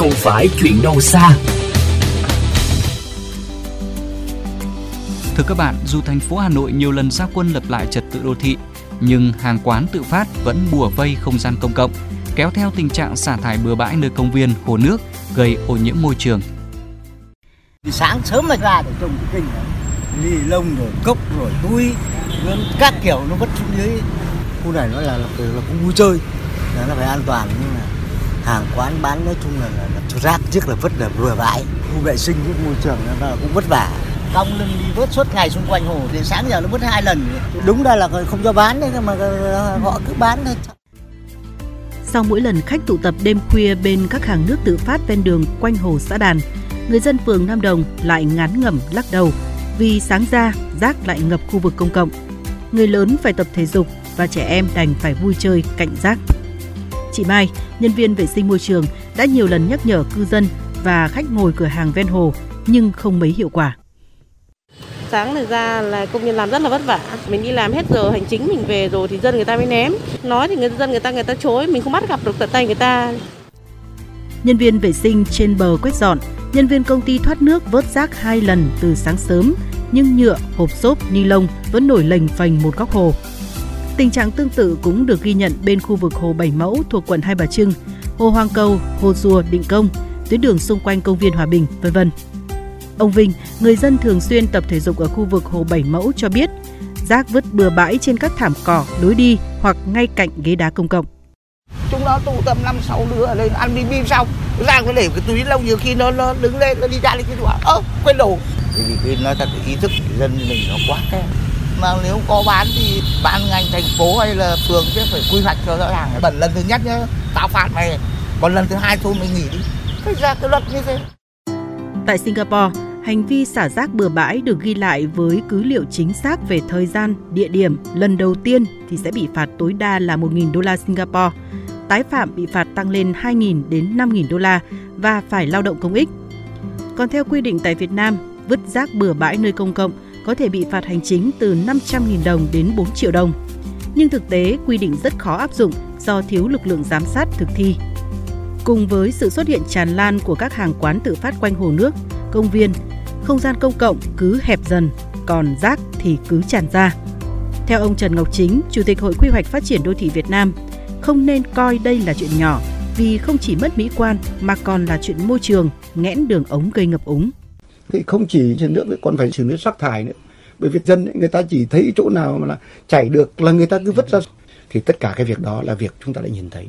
không phải chuyện đâu xa. Thưa các bạn, dù thành phố Hà Nội nhiều lần ra quân lập lại trật tự đô thị, nhưng hàng quán tự phát vẫn bùa vây không gian công cộng, kéo theo tình trạng xả thải bừa bãi nơi công viên, hồ nước, gây ô nhiễm môi trường. Sáng sớm mà ra để trồng kinh ly lông rồi cốc rồi túi các kiểu nó vứt xuống dưới khu này nó là là, là cũng vui chơi là nó phải an toàn nhưng mà hàng quán bán nói chung là, là, là rác trước là vứt là vừa bãi. Khu vệ sinh với môi trường nó là cũng vất vả. Cong lưng đi vớt suốt ngày xung quanh hồ đến sáng giờ nó vứt hai lần. Đúng ra là không cho bán đấy mà họ cứ bán thôi. Sau mỗi lần khách tụ tập đêm khuya bên các hàng nước tự phát ven đường quanh hồ xã Đàn, người dân phường Nam Đồng lại ngán ngẩm lắc đầu. Vì sáng ra rác lại ngập khu vực công cộng. Người lớn phải tập thể dục và trẻ em đành phải vui chơi cạnh rác. Chị Mai, nhân viên vệ sinh môi trường đã nhiều lần nhắc nhở cư dân và khách ngồi cửa hàng ven hồ nhưng không mấy hiệu quả. Sáng này ra là công nhân làm rất là vất vả. Mình đi làm hết giờ hành chính mình về rồi thì dân người ta mới ném. Nói thì người dân người ta người ta chối, mình không bắt gặp được tận tay người ta. Nhân viên vệ sinh trên bờ quét dọn, nhân viên công ty thoát nước vớt rác hai lần từ sáng sớm, nhưng nhựa, hộp xốp, ni lông vẫn nổi lềnh phành một góc hồ. Tình trạng tương tự cũng được ghi nhận bên khu vực hồ Bảy Mẫu thuộc quận Hai Bà Trưng, hồ Hoàng Cầu, hồ Rùa, Định Công, tuyến đường xung quanh công viên Hòa Bình, vân vân. Ông Vinh, người dân thường xuyên tập thể dục ở khu vực hồ Bảy Mẫu cho biết, rác vứt bừa bãi trên các thảm cỏ, lối đi hoặc ngay cạnh ghế đá công cộng. Chúng nó tụ tập năm sáu đứa lên ăn bim bim xong, rác nó để cái túi lâu nhiều khi nó, nó đứng lên nó đi ra lên cái quả ơ quên đồ vì cái nói thật ý thức dân mình nó quá kém mà nếu có bán thì ban ngành thành phố hay là phường sẽ phải quy hoạch cho rõ ràng bẩn lần thứ nhất nhá tao phạt mày còn lần thứ hai thôi mày nghỉ đi phải ra cái luật như thế Tại Singapore, hành vi xả rác bừa bãi được ghi lại với cứ liệu chính xác về thời gian, địa điểm lần đầu tiên thì sẽ bị phạt tối đa là 1.000 đô la Singapore. Tái phạm bị phạt tăng lên 2.000 đến 5.000 đô la và phải lao động công ích. Còn theo quy định tại Việt Nam, vứt rác bừa bãi nơi công cộng có thể bị phạt hành chính từ 500.000 đồng đến 4 triệu đồng. Nhưng thực tế quy định rất khó áp dụng do thiếu lực lượng giám sát thực thi. Cùng với sự xuất hiện tràn lan của các hàng quán tự phát quanh hồ nước, công viên, không gian công cộng cứ hẹp dần, còn rác thì cứ tràn ra. Theo ông Trần Ngọc Chính, Chủ tịch Hội Quy hoạch Phát triển Đô thị Việt Nam, không nên coi đây là chuyện nhỏ vì không chỉ mất mỹ quan mà còn là chuyện môi trường, nghẽn đường ống gây ngập úng. Thì không chỉ xử nước còn phải xử lý rác thải nữa. Bởi vì dân người ta chỉ thấy chỗ nào mà là chảy được là người ta cứ vứt ra. Thì tất cả cái việc đó là việc chúng ta đã nhìn thấy.